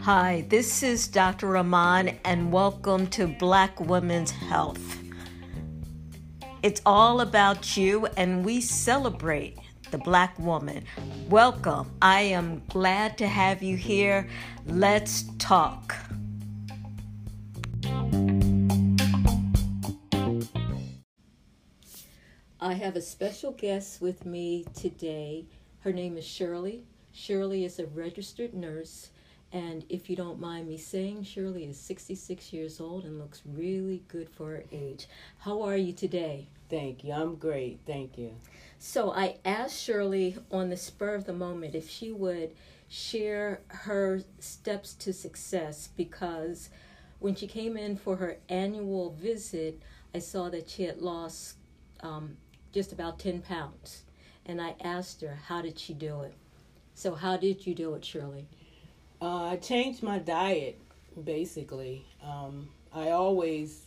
Hi, this is Dr. Rahman, and welcome to Black Women's Health. It's all about you, and we celebrate the Black woman. Welcome. I am glad to have you here. Let's talk. I have a special guest with me today. Her name is Shirley. Shirley is a registered nurse and if you don't mind me saying, Shirley is 66 years old and looks really good for her age. How are you today? Thank you. I'm great. Thank you. So I asked Shirley on the spur of the moment if she would share her steps to success because when she came in for her annual visit, I saw that she had lost um, just about 10 pounds. And I asked her, how did she do it? So, how did you do it, Shirley? Uh, I changed my diet basically. Um, I always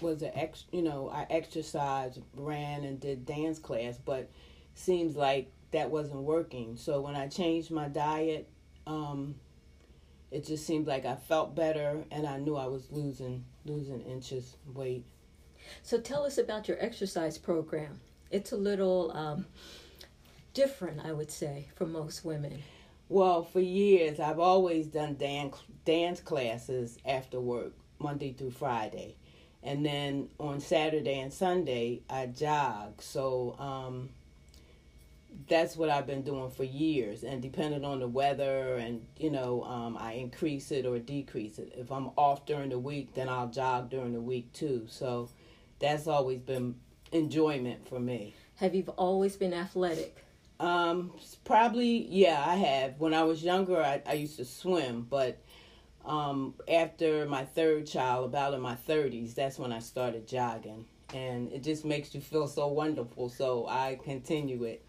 was an ex, you know, I exercised, ran, and did dance class, but seems like that wasn't working. So when I changed my diet, um, it just seemed like I felt better, and I knew I was losing losing inches weight. So tell us about your exercise program. It's a little um, different, I would say, for most women. Well, for years, I've always done dance dance classes after work, Monday through Friday, and then on Saturday and Sunday I jog. So um, that's what I've been doing for years. And depending on the weather, and you know, um, I increase it or decrease it. If I'm off during the week, then I'll jog during the week too. So that's always been enjoyment for me. Have you always been athletic? Um, probably, yeah, I have. When I was younger, I, I used to swim, but um, after my third child, about in my 30s, that's when I started jogging. And it just makes you feel so wonderful, so I continue it.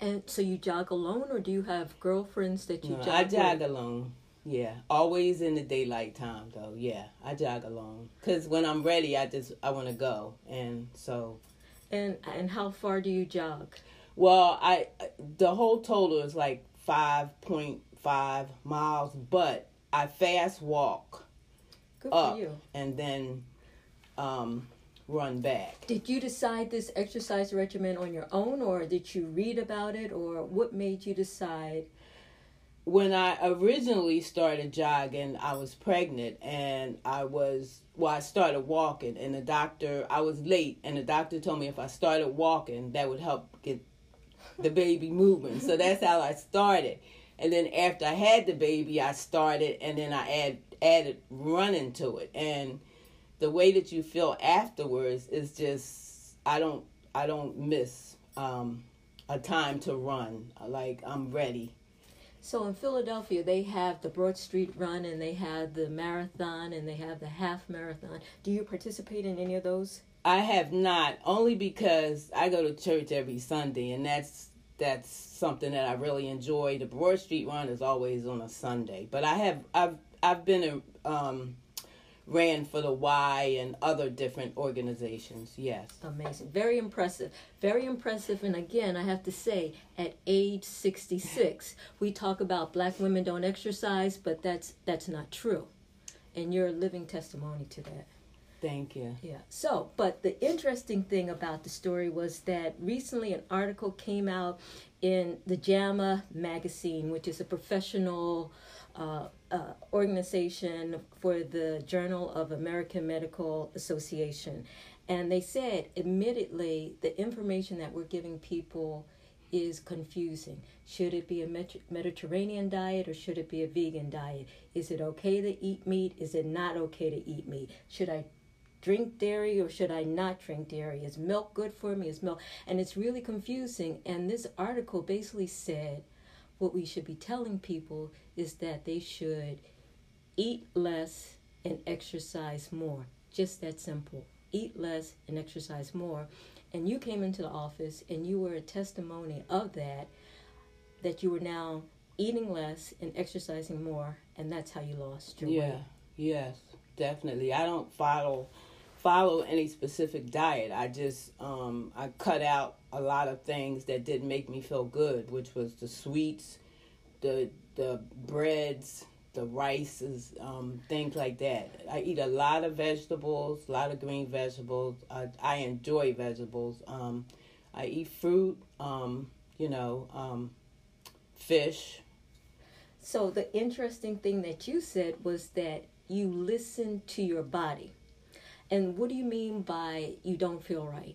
And so you jog alone, or do you have girlfriends that you no, jog I jog with? alone. Yeah, always in the daylight time though. Yeah, I jog alone because when I'm ready, I just I want to go, and so. And and how far do you jog? Well, I the whole total is like five point five miles, but I fast walk Good up for you. and then um, run back. Did you decide this exercise regimen on your own, or did you read about it, or what made you decide? When I originally started jogging, I was pregnant and I was well, I started walking, and the doctor I was late, and the doctor told me if I started walking, that would help get the baby moving. So that's how I started. And then after I had the baby, I started, and then I add, added running to it. And the way that you feel afterwards is just I don't I don't miss um, a time to run. Like I'm ready. So in Philadelphia, they have the Broad Street Run, and they have the marathon, and they have the half marathon. Do you participate in any of those? I have not only because I go to church every Sunday, and that's that's something that I really enjoy. The Broad Street Run is always on a Sunday, but I have I've I've been a, um, ran for the Y and other different organizations. Yes, Amazing. Very impressive. Very impressive. And again, I have to say, at age 66, we talk about black women don't exercise, but that's that's not true. And you're a living testimony to that. thank you. Yeah. So, but the interesting thing about the story was that recently an article came out in the JAMA magazine, which is a professional uh, uh, organization for the Journal of American Medical Association. And they said, admittedly, the information that we're giving people is confusing. Should it be a Mediterranean diet or should it be a vegan diet? Is it okay to eat meat? Is it not okay to eat meat? Should I drink dairy or should I not drink dairy? Is milk good for me? Is milk? And it's really confusing. And this article basically said what we should be telling people is that they should eat less and exercise more. Just that simple. Eat less and exercise more. And you came into the office and you were a testimony of that, that you were now eating less and exercising more, and that's how you lost your Yeah, weight. yes, definitely. I don't follow follow any specific diet. I just um, I cut out a lot of things that didn't make me feel good, which was the sweets, the the breads, the rices, um, things like that. I eat a lot of vegetables, a lot of green vegetables. I, I enjoy vegetables. Um, I eat fruit, um, you know, um, fish. So the interesting thing that you said was that you listen to your body. And what do you mean by you don't feel right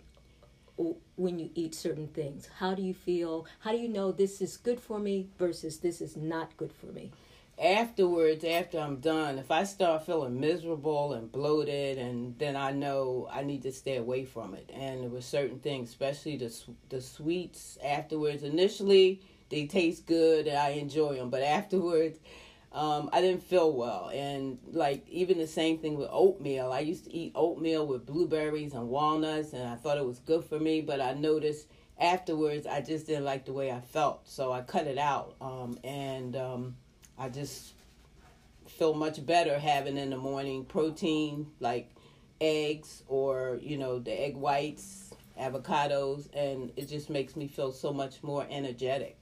when you eat certain things? How do you feel? How do you know this is good for me versus this is not good for me? afterwards, after I'm done, if I start feeling miserable and bloated, and then I know I need to stay away from it. And were certain things, especially the the sweets afterwards. Initially, they taste good and I enjoy them, but afterwards, um, I didn't feel well. And like even the same thing with oatmeal. I used to eat oatmeal with blueberries and walnuts, and I thought it was good for me. But I noticed afterwards, I just didn't like the way I felt, so I cut it out. Um, and um, I just feel much better having in the morning protein like eggs or you know the egg whites avocados and it just makes me feel so much more energetic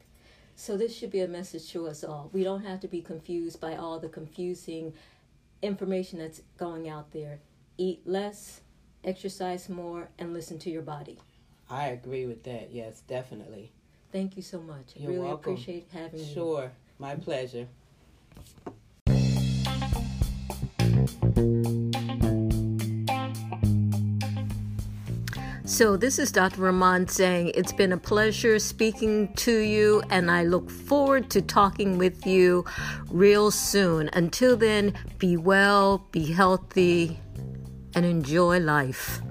so this should be a message to us all. We don't have to be confused by all the confusing information that's going out there. Eat less exercise more and listen to your body. I agree with that. Yes definitely. Thank you so much. You're really welcome. appreciate having you. Sure. My pleasure So, this is Dr. Rahman saying it's been a pleasure speaking to you, and I look forward to talking with you real soon. Until then, be well, be healthy, and enjoy life.